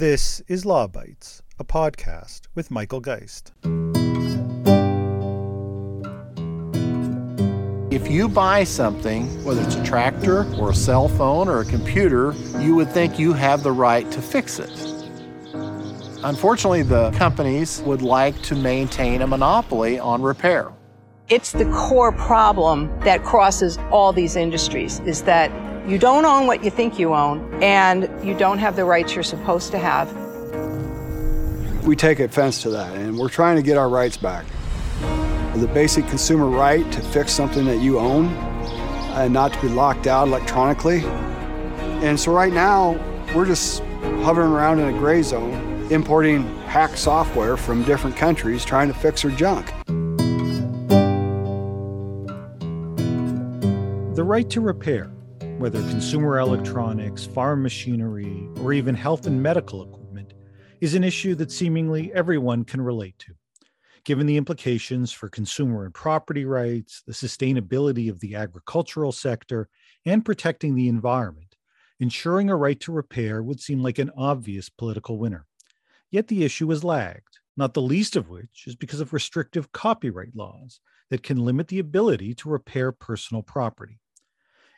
This is Law Bytes, a podcast with Michael Geist. If you buy something, whether it's a tractor or a cell phone or a computer, you would think you have the right to fix it. Unfortunately, the companies would like to maintain a monopoly on repair. It's the core problem that crosses all these industries is that you don't own what you think you own and you don't have the rights you're supposed to have. We take offense to that and we're trying to get our rights back. The basic consumer right to fix something that you own and not to be locked out electronically. And so right now, we're just hovering around in a gray zone importing hack software from different countries trying to fix our junk. The right to repair, whether consumer electronics, farm machinery, or even health and medical equipment, is an issue that seemingly everyone can relate to. Given the implications for consumer and property rights, the sustainability of the agricultural sector, and protecting the environment, ensuring a right to repair would seem like an obvious political winner. Yet the issue has lagged, not the least of which is because of restrictive copyright laws that can limit the ability to repair personal property.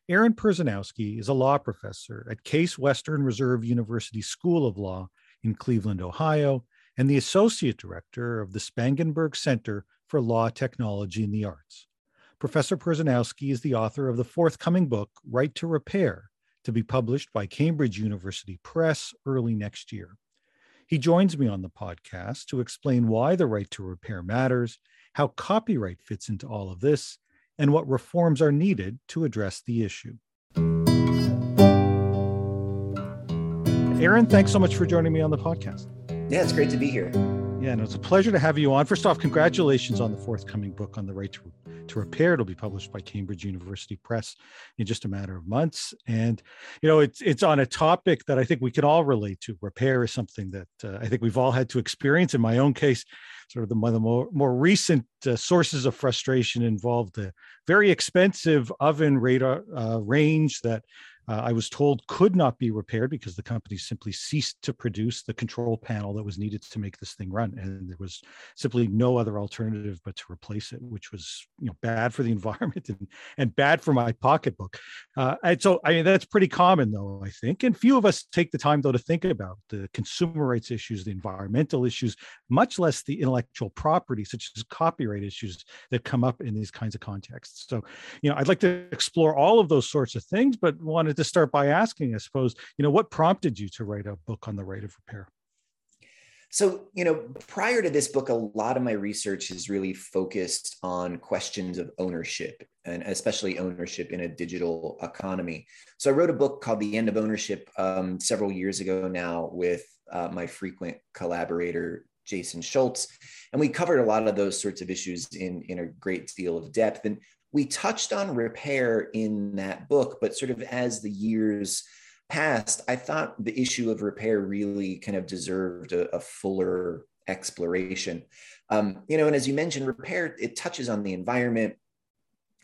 Aaron Perzanowski is a law professor at Case Western Reserve University School of Law in Cleveland, Ohio, and the associate director of the Spangenberg Center for Law, Technology, and the Arts. Professor Perzanowski is the author of the forthcoming book, Right to Repair, to be published by Cambridge University Press early next year. He joins me on the podcast to explain why the right to repair matters, how copyright fits into all of this, and what reforms are needed to address the issue. Aaron, thanks so much for joining me on the podcast. Yeah, it's great to be here. Yeah, and it's a pleasure to have you on. First off, congratulations on the forthcoming book on the right to to repair. It'll be published by Cambridge University Press in just a matter of months. And you know, it's it's on a topic that I think we can all relate to. Repair is something that uh, I think we've all had to experience. In my own case, sort of the, the more more recent uh, sources of frustration involved a very expensive oven radar uh, range that uh, I was told could not be repaired because the company simply ceased to produce the control panel that was needed to make this thing run, and there was simply no other alternative but to replace it, which was you know bad for the environment and, and bad for my pocketbook. Uh, and so I mean that's pretty common though I think, and few of us take the time though to think about the consumer rights issues, the environmental issues, much less the intellectual property such as copyright issues that come up in these kinds of contexts. So you know I'd like to explore all of those sorts of things, but wanted wanted to start by asking, I suppose, you know, what prompted you to write a book on the right of repair? So, you know, prior to this book, a lot of my research is really focused on questions of ownership and especially ownership in a digital economy. So, I wrote a book called The End of Ownership um, several years ago now with uh, my frequent collaborator, Jason Schultz. And we covered a lot of those sorts of issues in, in a great deal of depth. And we touched on repair in that book, but sort of as the years passed, I thought the issue of repair really kind of deserved a, a fuller exploration. Um, you know, and as you mentioned, repair it touches on the environment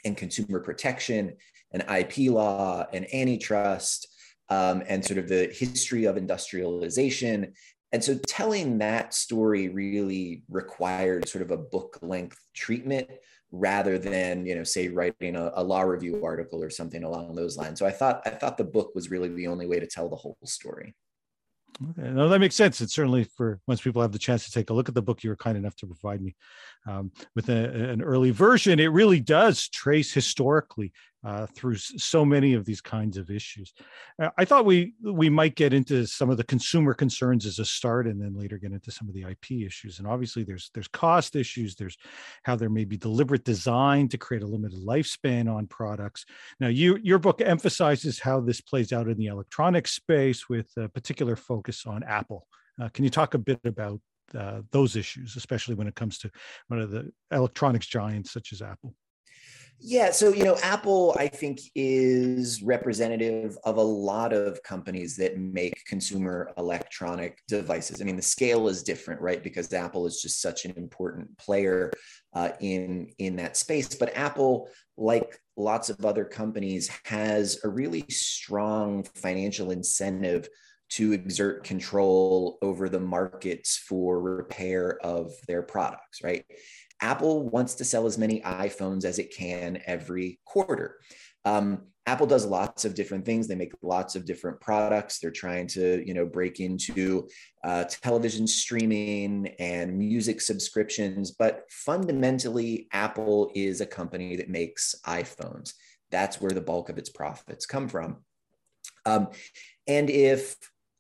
and consumer protection and IP law and antitrust um, and sort of the history of industrialization. And so telling that story really required sort of a book length treatment rather than you know say writing a, a, law review article or something along those lines so i thought i thought the book was really the only way to tell the whole story Okay, no, that makes sense. It's certainly for once people have the chance to take a look at the book you were kind enough to provide me um, with a, an early version. It really does trace historically uh, through so many of these kinds of issues. Uh, I thought we we might get into some of the consumer concerns as a start, and then later get into some of the IP issues. And obviously, there's there's cost issues. There's how there may be deliberate design to create a limited lifespan on products. Now, you your book emphasizes how this plays out in the electronic space with a particular focus on Apple. Uh, can you talk a bit about uh, those issues, especially when it comes to one of the electronics giants such as Apple? Yeah, so you know, Apple, I think, is representative of a lot of companies that make consumer electronic devices. I mean, the scale is different, right? Because Apple is just such an important player uh, in in that space. But Apple, like lots of other companies, has a really strong financial incentive to exert control over the markets for repair of their products, right? Apple wants to sell as many iPhones as it can every quarter. Um, Apple does lots of different things. They make lots of different products. They're trying to, you know, break into uh, television streaming and music subscriptions. But fundamentally, Apple is a company that makes iPhones. That's where the bulk of its profits come from. Um, and if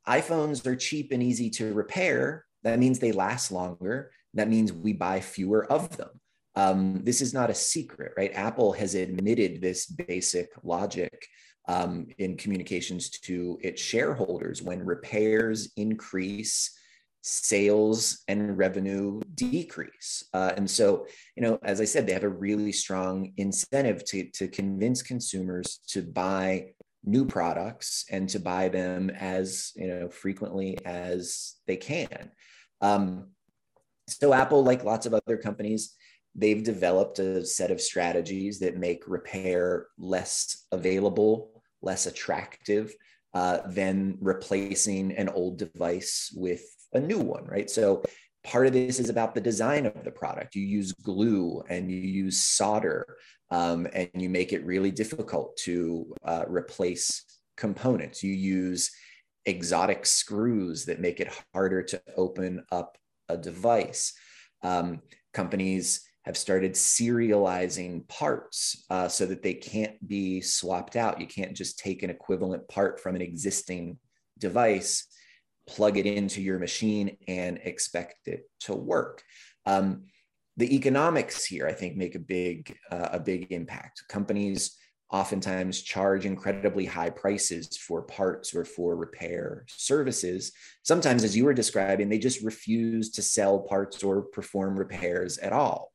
iPhones are cheap and easy to repair, that means they last longer. That means we buy fewer of them. Um, this is not a secret, right? Apple has admitted this basic logic um, in communications to its shareholders. When repairs increase, sales and revenue decrease. Uh, and so, you know, as I said, they have a really strong incentive to, to convince consumers to buy new products and to buy them as you know frequently as they can. Um, so Apple, like lots of other companies, they've developed a set of strategies that make repair less available, less attractive uh, than replacing an old device with a new one, right? So part of this is about the design of the product. You use glue and you use solder, um, and you make it really difficult to uh, replace components. You use exotic screws that make it harder to open up a device. Um, companies have started serializing parts uh, so that they can't be swapped out. You can't just take an equivalent part from an existing device, plug it into your machine, and expect it to work. Um, the economics here, I think, make a big uh, a big impact. Companies oftentimes charge incredibly high prices for parts or for repair services. Sometimes, as you were describing, they just refuse to sell parts or perform repairs at all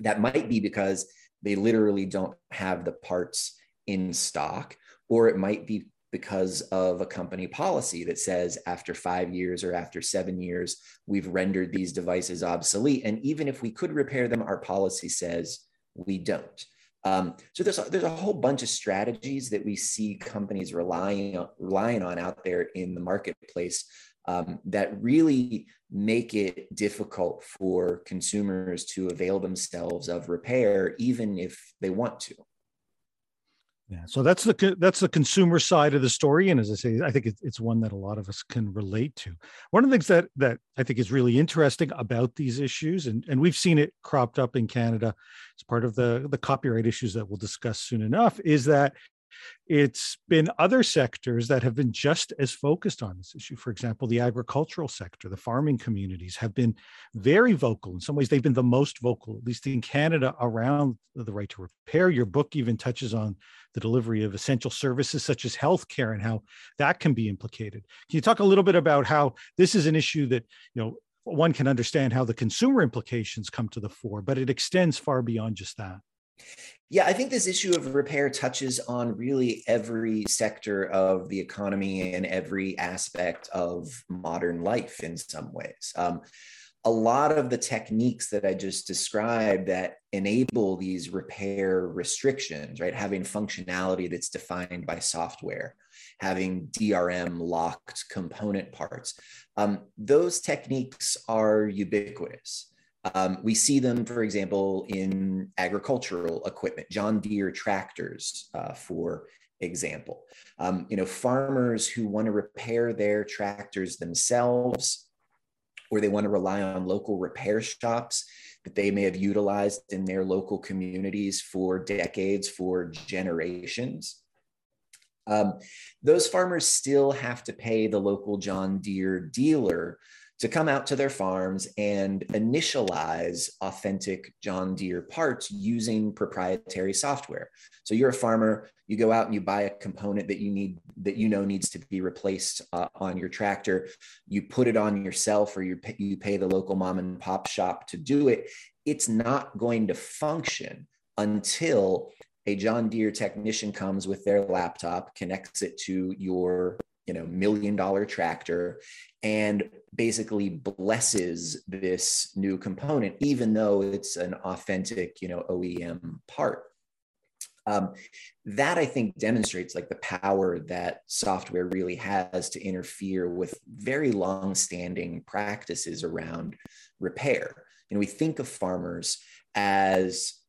that might be because they literally don't have the parts in stock, or it might be because of a company policy that says after five years or after seven years, we've rendered these devices obsolete. And even if we could repair them, our policy says we don't. Um, so there's a, there's a whole bunch of strategies that we see companies relying on, relying on out there in the marketplace um, that really make it difficult for consumers to avail themselves of repair, even if they want to. Yeah, so that's the that's the consumer side of the story, and as I say, I think it's one that a lot of us can relate to. One of the things that that I think is really interesting about these issues, and and we've seen it cropped up in Canada as part of the the copyright issues that we'll discuss soon enough, is that it's been other sectors that have been just as focused on this issue. For example, the agricultural sector, the farming communities have been very vocal. In some ways, they've been the most vocal, at least in Canada, around the right to repair. Your book even touches on the delivery of essential services such as healthcare and how that can be implicated. Can you talk a little bit about how this is an issue that, you know, one can understand how the consumer implications come to the fore, but it extends far beyond just that. Yeah, I think this issue of repair touches on really every sector of the economy and every aspect of modern life in some ways. Um, a lot of the techniques that I just described that enable these repair restrictions, right? Having functionality that's defined by software, having DRM locked component parts, um, those techniques are ubiquitous. Um, we see them, for example, in agricultural equipment, John Deere tractors, uh, for example. Um, you know, farmers who want to repair their tractors themselves, or they want to rely on local repair shops that they may have utilized in their local communities for decades, for generations. Um, those farmers still have to pay the local John Deere dealer to come out to their farms and initialize authentic John Deere parts using proprietary software. So you're a farmer, you go out and you buy a component that you need that you know needs to be replaced uh, on your tractor. You put it on yourself, or you pay, you pay the local mom and pop shop to do it. It's not going to function until a John Deere technician comes with their laptop, connects it to your you know million dollar tractor and basically blesses this new component even though it's an authentic you know oem part Um, that I think demonstrates like the power that software really has to interfere with very long-standing practices around repair. You know, we think of farmers as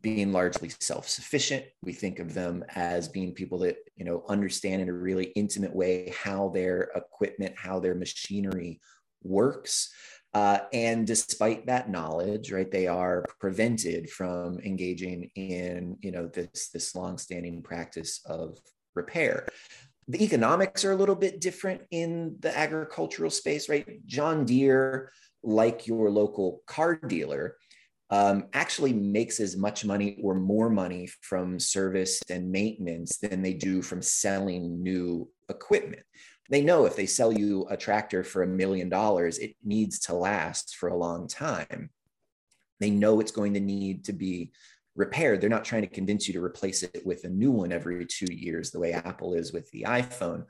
being largely self-sufficient. We think of them as being people that you know understand in a really intimate way how their equipment, how their machinery works. Uh, and despite that knowledge, right, they are prevented from engaging in, you know, this this longstanding practice of repair. The economics are a little bit different in the agricultural space, right? John Deere, like your local car dealer, um, actually makes as much money or more money from service and maintenance than they do from selling new equipment they know if they sell you a tractor for a million dollars, it needs to last for a long time. They know it's going to need to be repaired. They're not trying to convince you to replace it with a new one every two years, the way Apple is with the iPhone.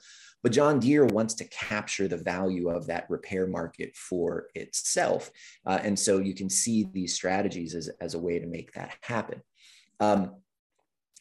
But John Deere wants to capture the value of that repair market for itself. Uh, and so you can see these strategies as, as a way to make that happen. Um,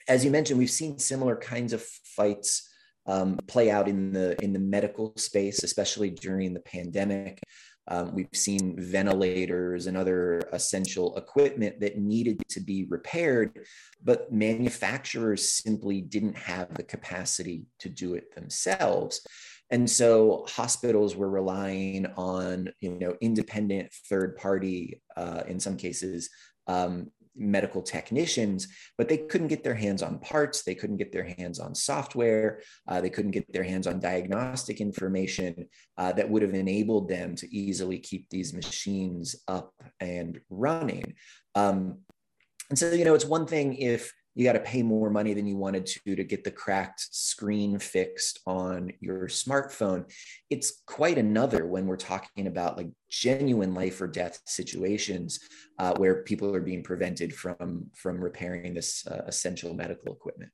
as you mentioned, we've seen similar kinds of fights um, play out in the in the medical space, especially during the pandemic. Um, we've seen ventilators and other essential equipment that needed to be repaired, but manufacturers simply didn't have the capacity to do it themselves. And so hospitals were relying on, you know, independent third party, uh, in some cases, um, medical technicians, but they couldn't get their hands on parts. They couldn't get their hands on software. Uh, they couldn't get their hands on diagnostic information uh, that would have enabled them to easily keep these machines up and running. Um, and so, you know, it's one thing if you got to pay more money than you wanted to to get the cracked screen fixed on your smartphone it's quite another when we're talking about like genuine life or death situations uh, where people are being prevented from from repairing this uh, essential medical equipment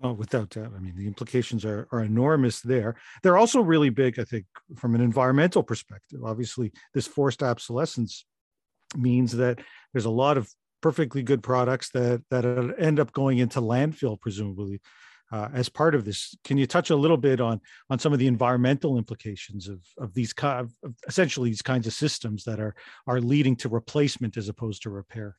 Oh, without doubt. I mean, the implications are, are enormous there. They're also really big, I think, from an environmental perspective. Obviously, this forced obsolescence means that there's a lot of perfectly good products that that end up going into landfill, presumably. Uh, as part of this, can you touch a little bit on on some of the environmental implications of of these kind of essentially these kinds of systems that are are leading to replacement as opposed to repair?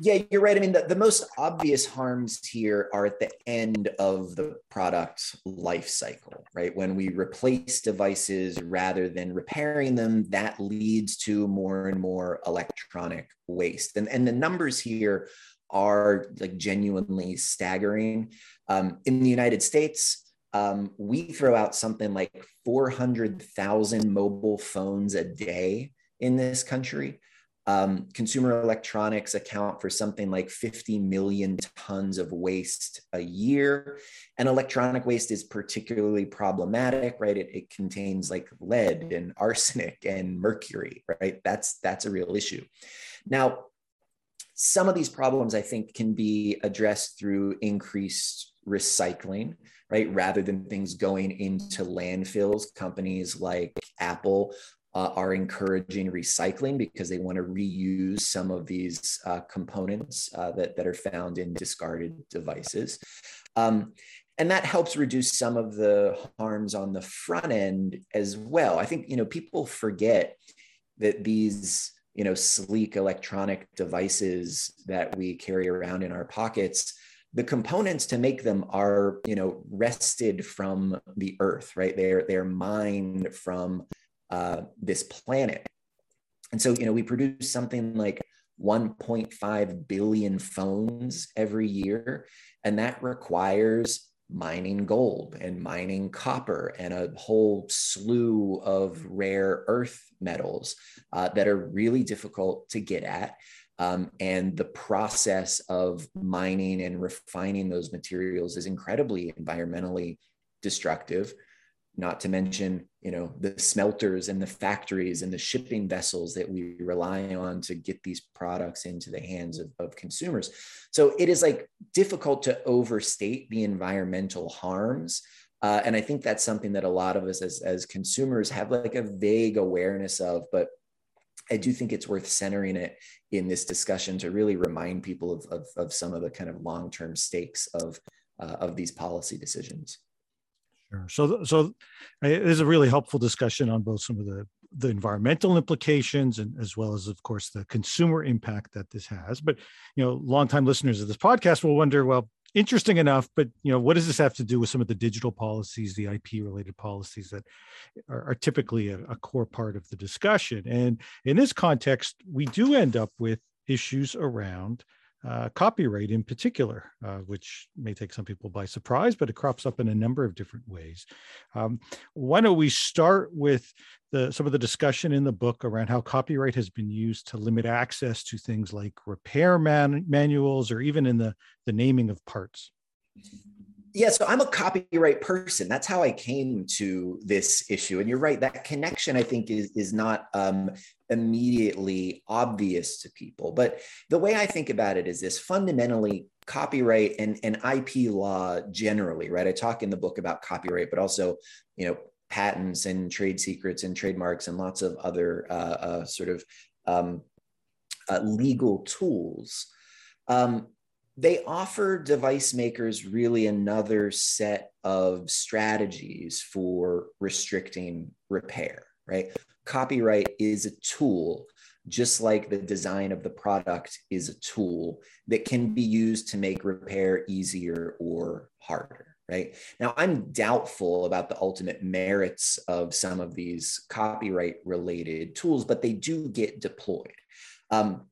Yeah, you're right. I mean, the, the most obvious harms here are at the end of the product life cycle, right? When we replace devices rather than repairing them, that leads to more and more electronic waste. And, and the numbers here are like genuinely staggering. Um, in the United States, um, we throw out something like 400,000 mobile phones a day in this country. Um, consumer electronics account for something like 50 million tons of waste a year. And electronic waste is particularly problematic, right? It, it contains like lead and arsenic and mercury, right? That's, that's a real issue. Now, some of these problems I think can be addressed through increased recycling, right? Rather than things going into landfills, companies like Apple uh, are encouraging recycling because they want to reuse some of these uh, components uh, that, that are found in discarded devices. Um, and that helps reduce some of the harms on the front end as well. I think, you know, people forget that these, you know, sleek electronic devices that we carry around in our pockets, the components to make them are, you know, wrested from the earth, right? They're, they're mined from uh, this planet. And so, you know, we produce something like 1.5 billion phones every year, and that requires mining gold and mining copper and a whole slew of rare earth metals uh, that are really difficult to get at. Um, and the process of mining and refining those materials is incredibly environmentally destructive not to mention you know the smelters and the factories and the shipping vessels that we rely on to get these products into the hands of, of consumers so it is like difficult to overstate the environmental harms uh, and i think that's something that a lot of us as, as consumers have like a vague awareness of but I do think it's worth centering it in this discussion to really remind people of, of, of some of the kind of long-term stakes of, uh, of these policy decisions. Sure. So, so it is a really helpful discussion on both some of the the environmental implications and as well as, of course, the consumer impact that this has. But you know, longtime listeners of this podcast will wonder, well, interesting enough, but you know, what does this have to do with some of the digital policies, the IP related policies that are, are typically a, a core part of the discussion? And in this context, we do end up with issues around uh, copyright in particular, uh, which may take some people by surprise, but it crops up in a number of different ways. Um, why don't we start with the, some of the discussion in the book around how copyright has been used to limit access to things like repair man- manuals or even in the, the naming of parts? Yeah, so I'm a copyright person. That's how I came to this issue. And you're right, that connection I think is, is not um, immediately obvious to people. But the way I think about it is this fundamentally, copyright and, and IP law generally, right? I talk in the book about copyright, but also, you know, patents and trade secrets and trademarks and lots of other uh, uh, sort of um, uh, legal tools. Um, they offer device makers really another set of strategies for restricting repair, right? Copyright is a tool, just like the design of the product is a tool that can be used to make repair easier or harder, right? Now, I'm doubtful about the ultimate merits of some of these copyright related tools, but they do get deployed. Um,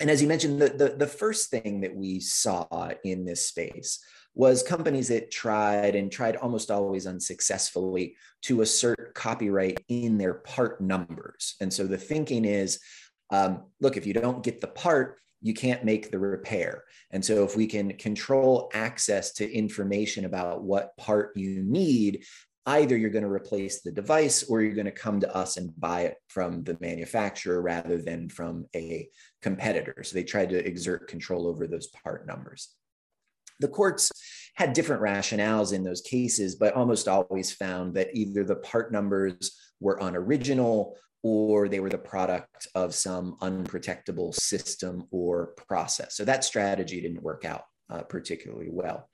and as you mentioned, the, the, the, first thing that we saw in this space was companies that tried and tried almost always unsuccessfully to assert copyright in their part numbers. And so the thinking is um, look, if you don't get the part, you can't make the repair. And so if we can control access to information about what part you need, either you're going to replace the device or you're going to come to us and buy it from the manufacturer rather than from a competitor. So they tried to exert control over those part numbers. The courts had different rationales in those cases, but almost always found that either the part numbers were unoriginal or they were the product of some unprotectable system or process. So that strategy didn't work out uh, particularly well.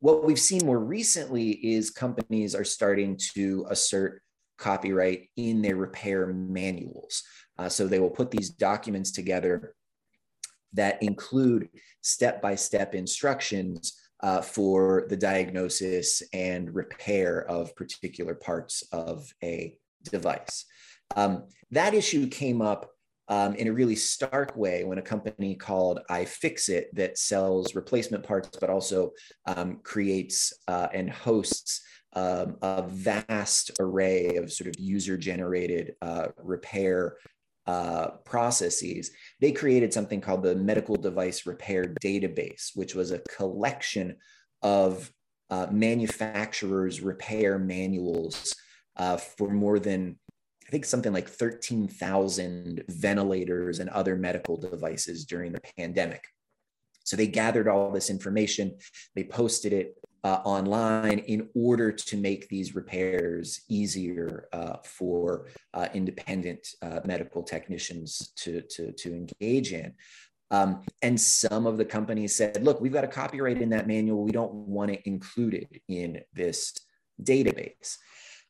What we've seen more recently is companies are starting to assert copyright in their repair manuals. Uh, so they will put these documents together that include step by step instructions uh, for the diagnosis and repair of particular parts of a device. Um, that issue came up um, in a really stark way when a company called iFixit that sells replacement parts, but also um, creates uh, and hosts um, a vast array of sort of user generated uh, repair uh, processes, they created something called the Medical Device Repair Database, which was a collection of uh, manufacturers' repair manuals uh, for more than I think something like 13,000 ventilators and other medical devices during the pandemic. So they gathered all this information, they posted it uh, online in order to make these repairs easier uh, for uh, independent uh, medical technicians to, to, to engage in. Um, and some of the companies said, look, we've got a copyright in that manual. We don't want it included in this database.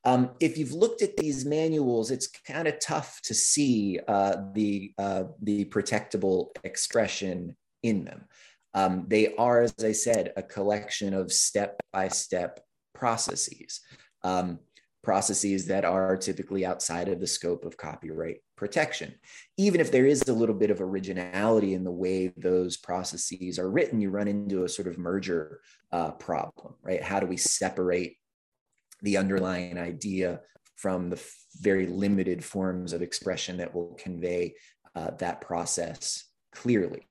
Um, if you've looked at these manuals, it's kind of tough to see uh, the, uh, the protectable expression in them. Um, they are, as I said, a collection of step by step processes, um, processes that are typically outside of the scope of copyright protection. Even if there is a little bit of originality in the way those processes are written, you run into a sort of merger uh, problem, right? How do we separate the underlying idea from the very limited forms of expression that will convey uh, that process clearly.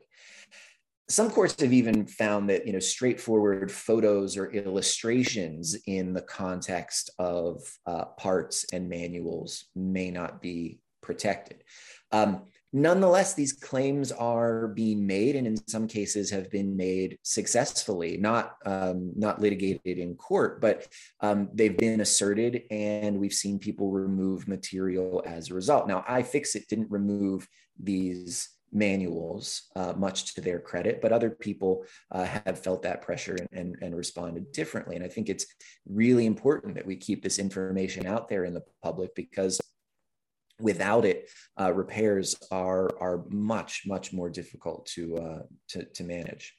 Some courts have even found that you know straightforward photos or illustrations in the context of uh, parts and manuals may not be protected. Um, Nonetheless, these claims are being made, and in some cases have been made successfully, not um, not litigated in court, but um, they've been asserted, and we've seen people remove material as a result. Now, iFixit didn't remove these manuals, uh, much to their credit, but other people uh, have felt that pressure and, and, and, responded differently. And I think it's really important that we keep this information out there in the public because without it, uh, repairs are are much much more difficult to uh, to to manage.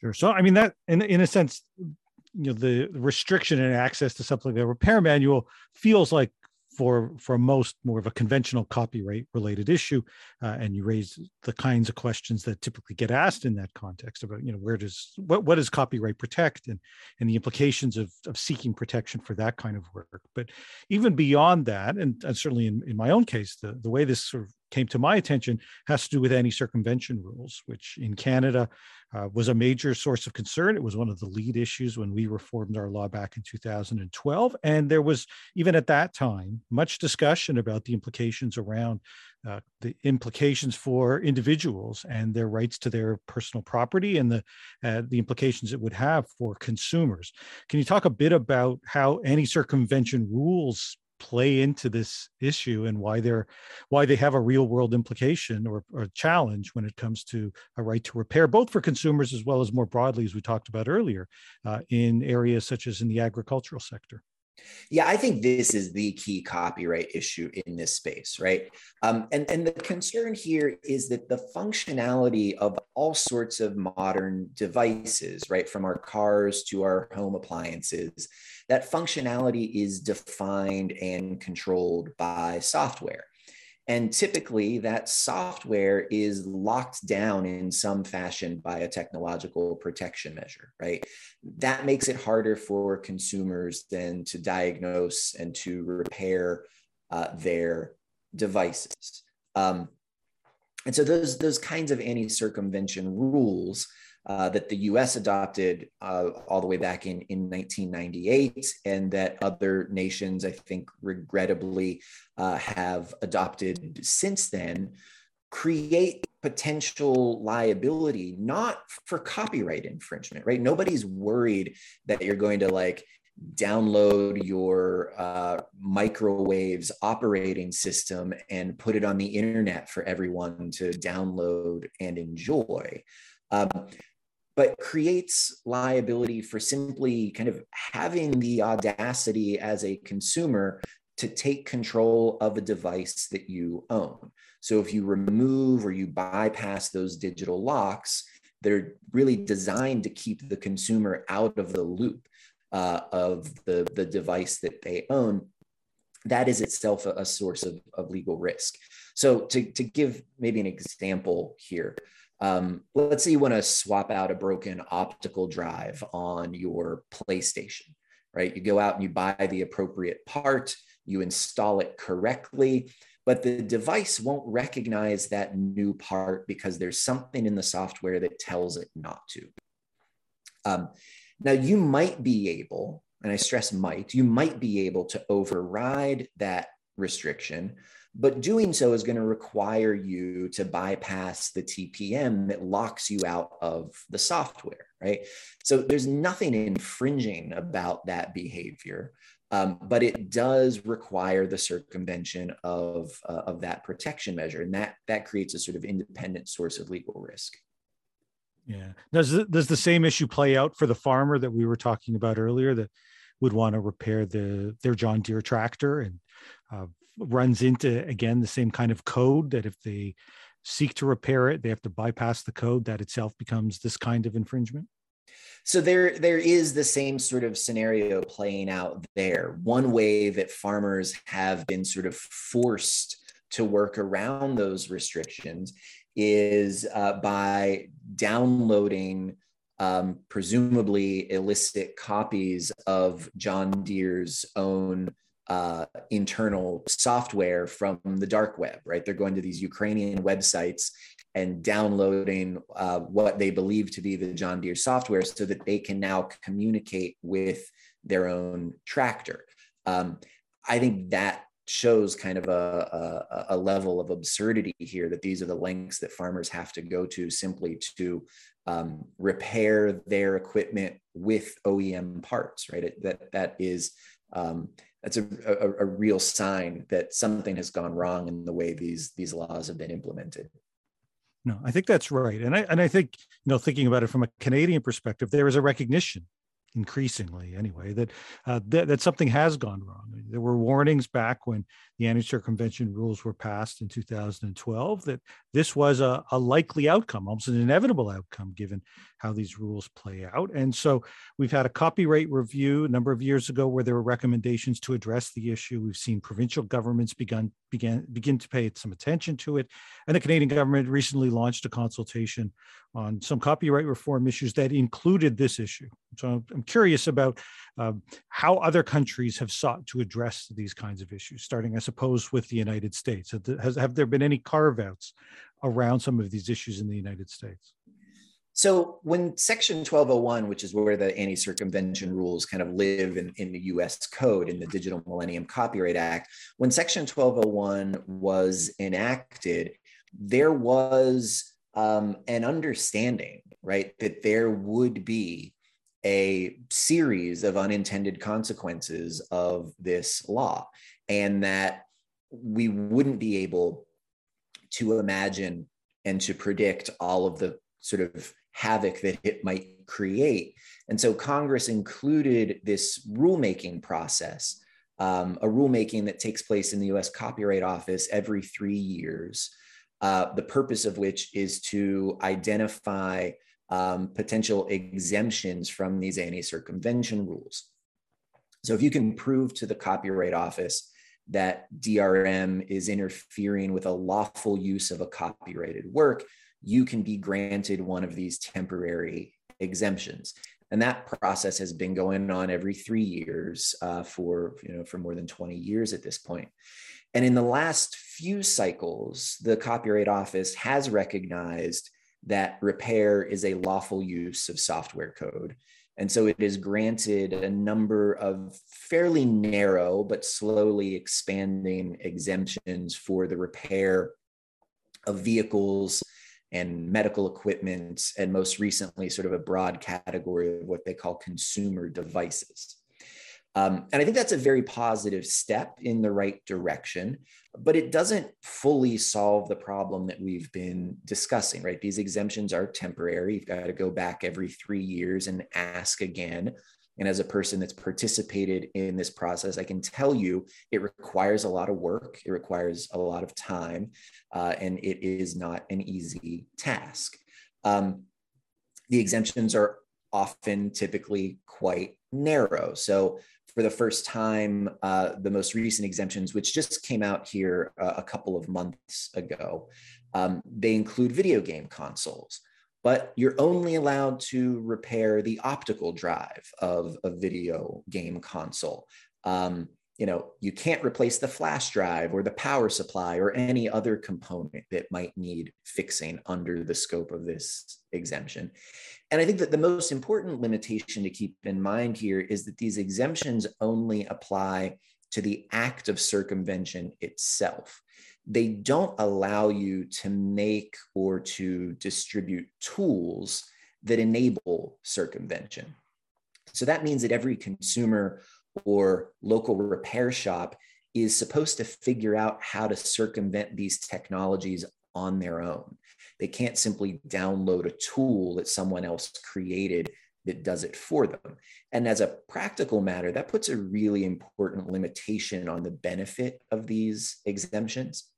Sure. So I mean that in in a sense, you know, the restriction and access to something like a repair manual feels like for for most more of a conventional copyright related issue uh, and you raise the kinds of questions that typically get asked in that context about you know where does what, what does copyright protect and and the implications of, of seeking protection for that kind of work. But even beyond that and, and certainly in, in my own case the, the way this sort of came to my attention has to do with anti-circumvention rules, which in Canada uh, was a major source of concern. It was one of the lead issues when we reformed our law back in 2012. And there was, even at that time, much discussion about the implications around uh, the implications for individuals and their rights to their personal property and the uh, the implications it would have for consumers. Can you talk a bit about how anti-circumvention rules play into this issue and why they're why they have a real world implication or, or challenge when it comes to a right to repair both for consumers as well as more broadly as we talked about earlier uh, in areas such as in the agricultural sector yeah, I think this is the key copyright issue in this space, right? Um, and, and the concern here is that the functionality of all sorts of modern devices, right, from our cars to our home appliances, that functionality is defined and controlled by software. And typically, that software is locked down in some fashion by a technological protection measure, right? That makes it harder for consumers then to diagnose and to repair uh, their devices. Um, and so those, those kinds of anti-circumvention rules uh, that the US adopted uh, all the way back in, in 1998, and that other nations, I think, regrettably uh, have adopted since then, create potential liability, not for copyright infringement, right? Nobody's worried that you're going to like download your uh, microwaves operating system and put it on the internet for everyone to download and enjoy. Um, but creates liability for simply kind of having the audacity as a consumer to take control of a device that you own. So if you remove or you bypass those digital locks, they're really designed to keep the consumer out of the loop uh, of the, the device that they own. That is itself a, a source of, of legal risk. So to, to give maybe an example here, um, let's say you want to swap out a broken optical drive on your PlayStation, right? You go out and you buy the appropriate part, you install it correctly, but the device won't recognize that new part because there's something in the software that tells it not to. Um, now, you might be able, and I stress might, you might be able to override that restriction but doing so is going to require you to bypass the TPM that locks you out of the software, right? So there's nothing infringing about that behavior, um, but it does require the circumvention of, uh, of that protection measure. And that, that creates a sort of independent source of legal risk. Yeah. Does, the, does the same issue play out for the farmer that we were talking about earlier that would want to repair the, their John Deere tractor and uh, runs into again the same kind of code that if they seek to repair it, they have to bypass the code that itself becomes this kind of infringement? So there, there is the same sort of scenario playing out there. One way that farmers have been sort of forced to work around those restrictions is uh, by downloading um, presumably illicit copies of John Deere's own uh, internal software from the dark web, right? They're going to these Ukrainian websites and downloading uh, what they believe to be the John Deere software so that they can now communicate with their own tractor. Um, I think that shows kind of a, a, a, level of absurdity here that these are the lengths that farmers have to go to simply to um, repair their equipment with OEM parts, right? It, that that is um, that's a, a, a, real sign that something has gone wrong in the way these these laws have been implemented. No, I think that's right, and I and I think you know thinking about it from a Canadian perspective, there is a recognition increasingly anyway that, uh, that that something has gone wrong. There were warnings back when the anti-circumvention rules were passed in 2012 that this was a, a likely outcome almost an inevitable outcome given how these rules play out. And so we've had a copyright review a number of years ago where there were recommendations to address the issue. We've seen provincial governments begun began begin to pay some attention to it. And the canadian government recently launched a consultation on some copyright reform issues that included this issue. So I'm curious about uh, how other countries have sought to address these kinds of issues, starting, I suppose, with the United States. Has, have there been any carve outs around some of these issues in the United States? So when Section 1201, which is where the anti-circumvention rules kind of live in, in the US code in the Digital Millennium Copyright Act, when Section 1201 was enacted, there was um, an understanding, right, that there would be a series of unintended consequences of this law, and that we wouldn't be able to imagine and to predict all of the sort of havoc that it might create. And so Congress included this rulemaking process, um, a rulemaking that takes place in the US Copyright Office every three years, uh, the purpose of which is to identify um, potential exemptions from these anti circumvention rules. So, if you can prove to the Copyright Office that DRM is interfering with a lawful use of a copyrighted work, you can be granted one of these temporary exemptions. And that process has been going on every three years uh, for you know for more than 20 years at this point. And in the last few cycles, the Copyright Office has recognized that repair is a lawful use of software code. And so it has granted a number of fairly narrow but slowly expanding exemptions for the repair of vehicles and medical equipment, and most recently, sort of a broad category of what they call consumer devices. Um, and I think that's a very positive step in the right direction, but it doesn't fully solve the problem that we've been discussing, right? These exemptions are temporary. You've got to go back every three years and ask again. And as a person that's participated in this process, I can tell you it requires a lot of work, it requires a lot of time, uh, and it is not an easy task. Um, the exemptions are often typically quite narrow. So for the first time, uh, the most recent exemptions, which just came out here uh, a couple of months ago, um, they include video game consoles, but you're only allowed to repair the optical drive of a video game console. Um, you know, you can't replace the flash drive or the power supply or any other component that might need fixing under the scope of this exemption. And I think that the most important limitation to keep in mind here is that these exemptions only apply to the act of circumvention itself. They don't allow you to make or to distribute tools that enable circumvention. So that means that every consumer or local repair shop is supposed to figure out how to circumvent these technologies on their own. They can't simply download a tool that someone else created that does it for them. And as a practical matter, that puts a really important limitation on the benefit of these exemptions.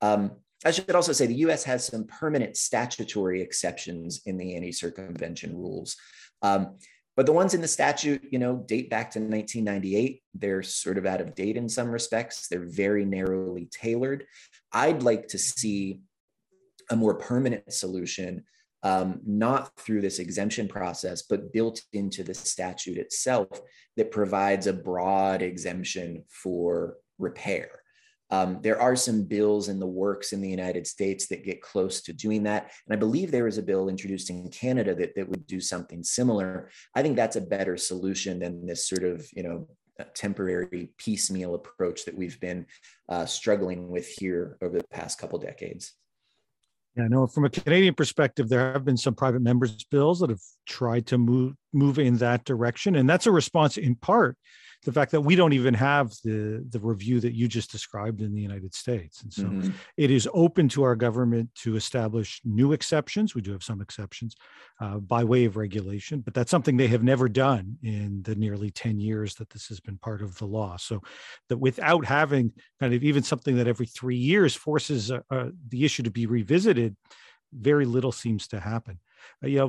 Um, I should also say the US has some permanent statutory exceptions in the anti circumvention rules. Um, but the ones in the statute, you know, date back to 1998. They're sort of out of date in some respects. They're very narrowly tailored. I'd like to see a more permanent solution, um, not through this exemption process, but built into the statute itself that provides a broad exemption for repair. Um, there are some bills in the works in the United States that get close to doing that. And I believe there is a bill introduced in Canada that, that would do something similar. I think that's a better solution than this sort of, you know, temporary piecemeal approach that we've been uh, struggling with here over the past couple decades. Yeah, I know from a Canadian perspective, there have been some private members' bills that have tried to move move in that direction, and that's a response in part the fact that we don't even have the the review that you just described in the United States, and so mm-hmm. it is open to our government to establish new exceptions. We do have some exceptions uh, by way of regulation, but that's something they have never done in the nearly ten years that this has been part of the law. So that without having kind of even something that every three years forces uh, uh, the issue to be revisited, very little seems to happen uh, yeah,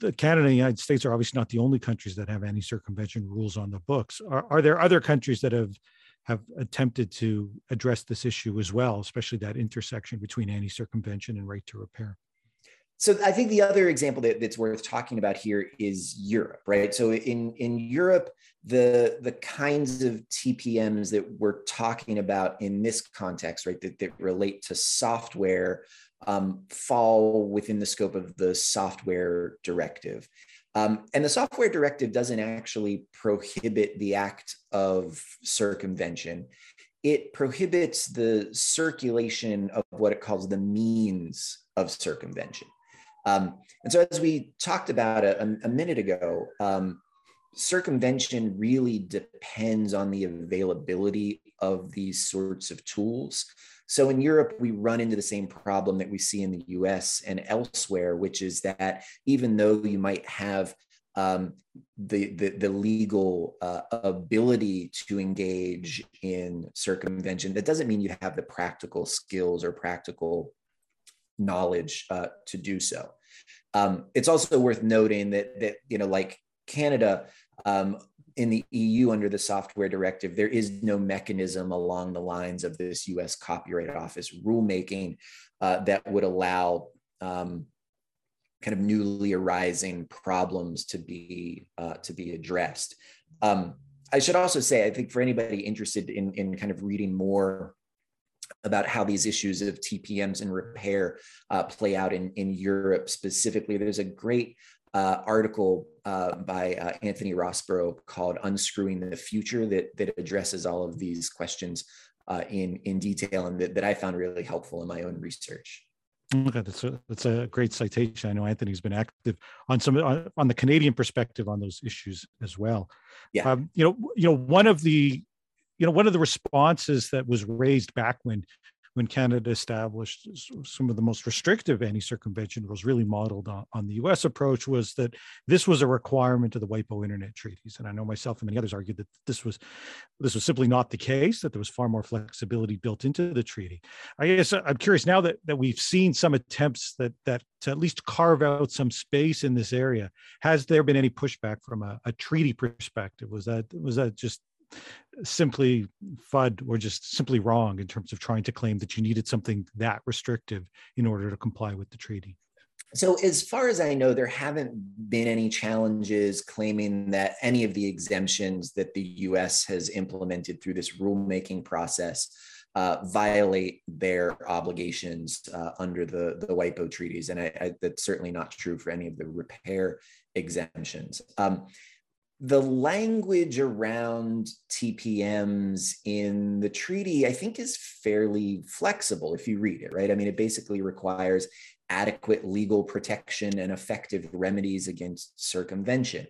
the Canada and the United States are obviously not the only countries that have anti-circumvention rules on the books. Are, are there other countries that have have attempted to address this issue as well, especially that intersection between anti-circumvention and right to repair? So I think the other example that, that's worth talking about here is Europe, right? So in in Europe, the the kinds of TPMs that we're talking about in this context, right, that, that relate to software um, fall within the scope of the software directive. Um, and the software directive doesn't actually prohibit the act of circumvention. It prohibits the circulation of what it calls the means of circumvention. Um, and so, as we talked about a, a minute ago, um, circumvention really depends on the availability of these sorts of tools. So in Europe, we run into the same problem that we see in the US and elsewhere, which is that even though you might have um, the, the, the, legal uh, ability to engage in circumvention, that doesn't mean you have the practical skills or practical knowledge uh, to do so. Um, it's also worth noting that that you know, like Canada, um, in the EU under the software directive, there is no mechanism along the lines of this US Copyright Office rulemaking uh, that would allow um, kind of newly arising problems to be uh, to be addressed. Um, I should also say, I think for anybody interested in, in kind of reading more about how these issues of TPMs and repair uh, play out in, in Europe specifically, there's a great uh, article uh, by uh, Anthony Rosborough called "Unscrewing the Future" that that addresses all of these questions uh, in in detail, and that, that I found really helpful in my own research. Okay, that's a that's a great citation. I know Anthony's been active on some on, on the Canadian perspective on those issues as well. Yeah, um, you know, you know, one of the you know one of the responses that was raised back when when Canada established some of the most restrictive anti-circumvention rules, really modeled on, on, the U.S. approach, was that this was a requirement of the WIPO Internet treaties. And I know myself and many others argued that this was this was simply not the case; that there was far more flexibility built into the treaty. I guess uh, I'm curious now that that we've seen some attempts that that to at least carve out some space in this area. Has there been any pushback from a, a treaty perspective? Was that was that just simply FUD or just simply wrong in terms of trying to claim that you needed something that restrictive in order to comply with the treaty? So, as far as I know, there haven't been any challenges claiming that any of the exemptions that the US has implemented through this rulemaking process uh, violate their obligations uh, under the, the WIPO treaties. And I, I, that's certainly not true for any of the repair exemptions. Um, the language around TPMs in the treaty, I think, is fairly flexible if you read it, right? I mean, it basically requires adequate legal protection and effective remedies against circumvention.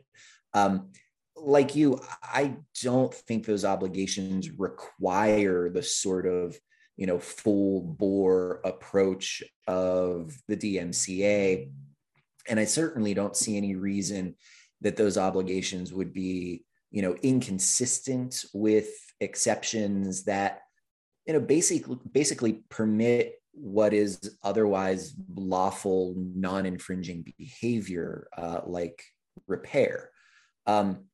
Um, like you, I don't think those obligations require the sort of you know full bore approach of the DMCA, and I certainly don't see any reason that those obligations would be you know inconsistent with exceptions that you know basically basically permit what is otherwise lawful non-infringing behavior uh, like repair. Um,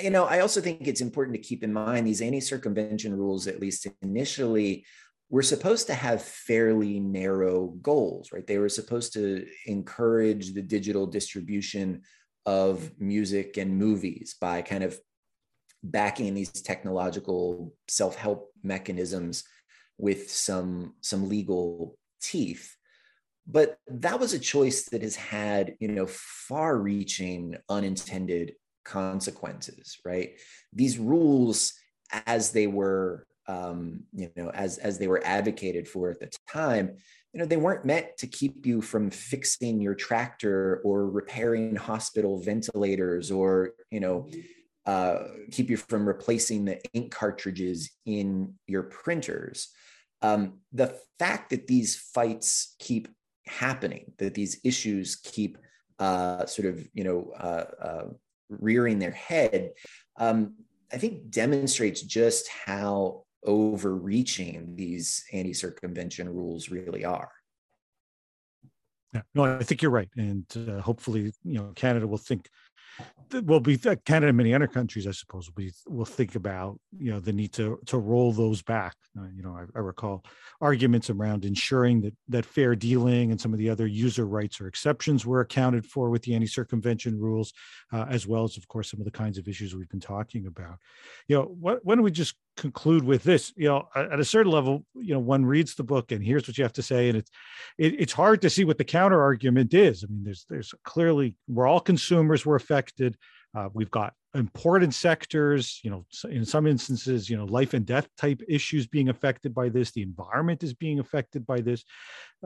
you know i also think it's important to keep in mind these anti-circumvention rules at least initially were supposed to have fairly narrow goals right? They were supposed to encourage the digital distribution of music and movies by kind of backing these technological self-help mechanisms with some some legal teeth but that was a choice that has had you know far reaching unintended consequences, right? These rules, as they were, um, you know, as as they were advocated for at the time, you know, they weren't meant to keep you from fixing your tractor or repairing hospital ventilators or, you know, uh, keep you from replacing the ink cartridges in your printers. Um, the fact that these fights keep happening, that these issues keep uh, sort of, you know, uh, uh rearing their head, um, I think demonstrates just how overreaching these anti-circumvention rules really are. Yeah, no, I think you're right, and uh, hopefully, you know, Canada will think will be Canada and many other countries, I suppose, will be will think about you know the need to to roll those back. Uh, you know, I, I, recall arguments around ensuring that that fair dealing and some of the other user rights or exceptions were accounted for with the anti-circumvention rules, uh, as well as, of course, some of the kinds of issues we've been talking about. You know, what, why don't we just conclude with this? You know, at a certain level, you know, one reads the book and here's what you have to say, and it's it, it's hard to see what the counter argument is. I mean, there's there's clearly we're all consumers, we're affected uh, we've got important sectors, you know, in some instances, you know, life and death type issues being affected by this. The environment is being affected by this.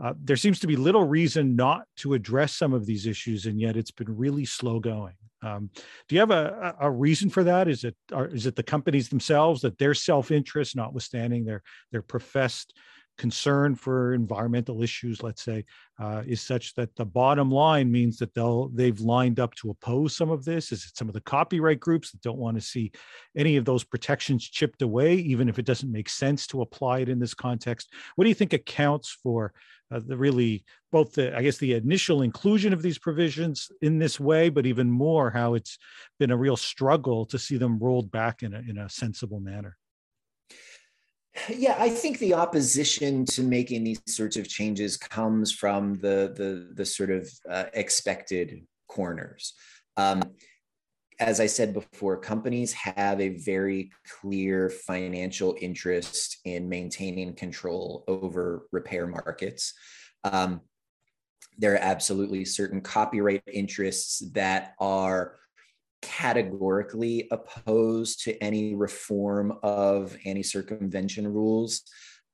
Uh, there seems to be little reason not to address some of these issues, and yet it's been really slow going. Um, do you have a, a reason for that? Is it is it the companies themselves that their self interest, notwithstanding their their professed concern for environmental issues, let's say, uh, is such that the bottom line means that they'll they've lined up to oppose some of this? Is it some of the copyright groups that don't want to see any of those protections chipped away, even if it doesn't make sense to apply it in this context? What do you think accounts for uh, the really both the I guess the initial inclusion of these provisions in this way, but even more how it's been a real struggle to see them rolled back in a in a sensible manner? Yeah, I think the opposition to making these sorts of changes comes from the the, the sort of uh, expected corners. Um, as I said before, companies have a very clear financial interest in maintaining control over repair markets. Um, there are absolutely certain copyright interests that are categorically opposed to any reform of anti circumvention rules.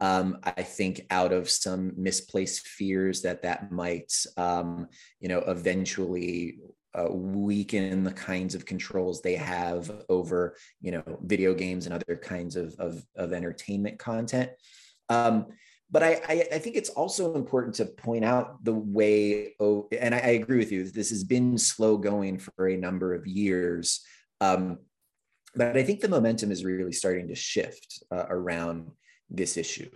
Um, I think out of some misplaced fears that that might, um, you know, eventually uh, weaken the kinds of controls they have over, you know, video games and other kinds of, of, of entertainment content. Um, but I, I, I, think it's also important to point out the way, oh, and I, I, agree with you, this has been slow going for a number of years. Um, but I think the momentum is really starting to shift uh, around this issue.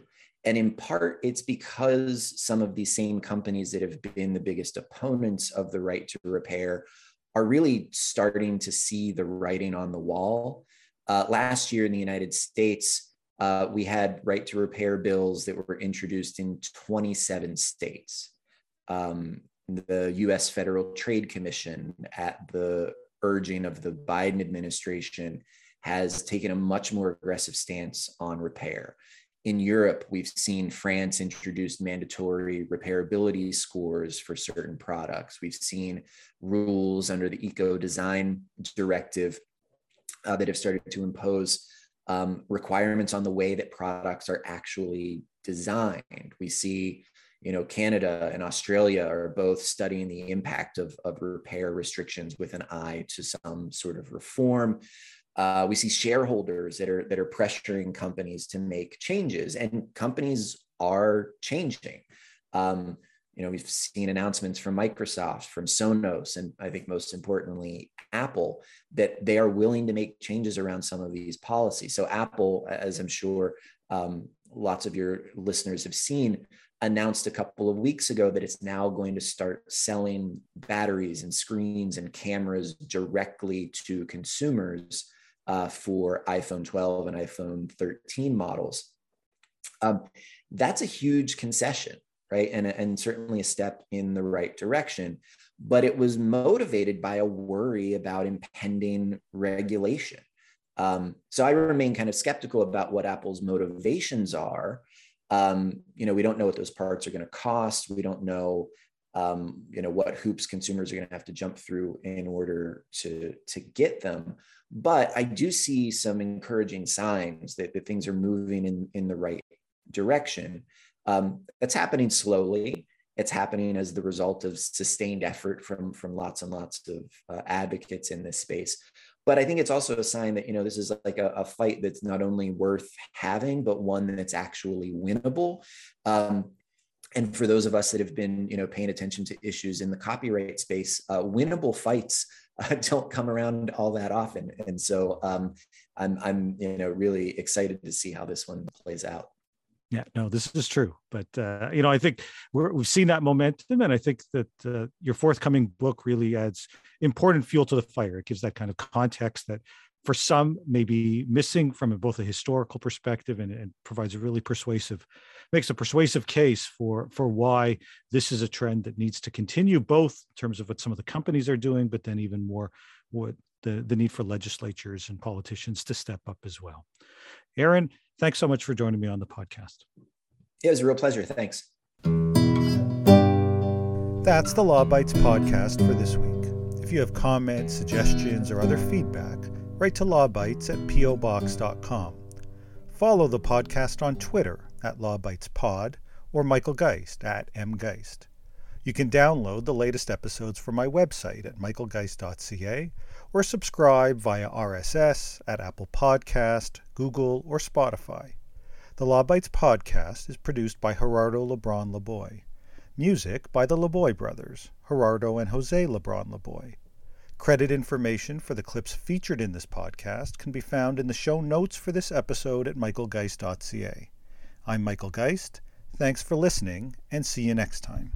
And in part, it's because some of these same companies that have been the biggest opponents of the right to repair are really starting to see the writing on the wall. Uh, last year in the United States, uh, we had right to repair bills that were introduced in 27 states. Um, the US Federal Trade Commission, at the urging of the Biden administration, has taken a much more aggressive stance on repair. In Europe, we've seen France introduce mandatory repairability scores for certain products. We've seen rules under the Eco Design Directive uh, that have started to impose um, requirements on the way that products are actually designed. We see, you know, Canada and Australia are both studying the impact of, of repair restrictions with an eye to some sort of reform. Uh, we see shareholders that are that are pressuring companies to make changes, and companies are changing. Um, you know, we've seen announcements from Microsoft, from Sonos, and I think most importantly, Apple, that they are willing to make changes around some of these policies. So, Apple, as I'm sure um, lots of your listeners have seen, announced a couple of weeks ago that it's now going to start selling batteries and screens and cameras directly to consumers uh, for iPhone 12 and iPhone 13 models. Um, that's a huge concession right? And, and certainly a step in the right direction. But it was motivated by a worry about impending regulation. Um, so I remain kind of skeptical about what Apple's motivations are. Um, you know, we don't know what those parts are going to cost. We don't know um, you know what hoops consumers are going to have to jump through in order to to get them but i do see some encouraging signs that, that things are moving in in the right direction um, that's happening slowly. It's happening as the result of sustained effort from from lots and lots of uh, advocates in this space. But i think it's also a sign that you know this is like a, a fight that's not only worth having but one that's actually winnable. Um, and for those of us that have been you know paying attention to issues in the copyright space uh, winnable fights uh, don't come around all that often. And so um, i'm i'm you know really excited to see how this one plays out yeah no this is true but uh, you know i think we have seen that momentum and i think that uh, your forthcoming book really adds important fuel to the fire. It gives that kind of context that for some may be missing from both a historical perspective and, and provides a really persuasive makes a persuasive case for for why this is a trend that needs to continue both in terms of what some of the companies are doing but then even more what the, the need for legislatures and politicians to step up as well aaron thanks so much for joining me on the podcast. It was a real pleasure. Thanks. That's the law Bytes podcast for this week. If you have comments suggestions or other feedback write to lawbytes at pobox.com follow the podcast on twitter at LawBytesPod or Michael Geist at mgeist. You can download the latest episodes from my website at michaelgeist.ca or subscribe via RSS at Apple Podcast, Google, or Spotify. The Law Bytes podcast is produced by Gerardo Lebron Laboy. Music by the Laboy brothers, Gerardo and Jose Lebron Laboy. Credit information for the clips featured in this podcast can be found in the show notes for this episode at michaelgeist.ca. I'm Michael Geist. Thanks for listening, and see you next time.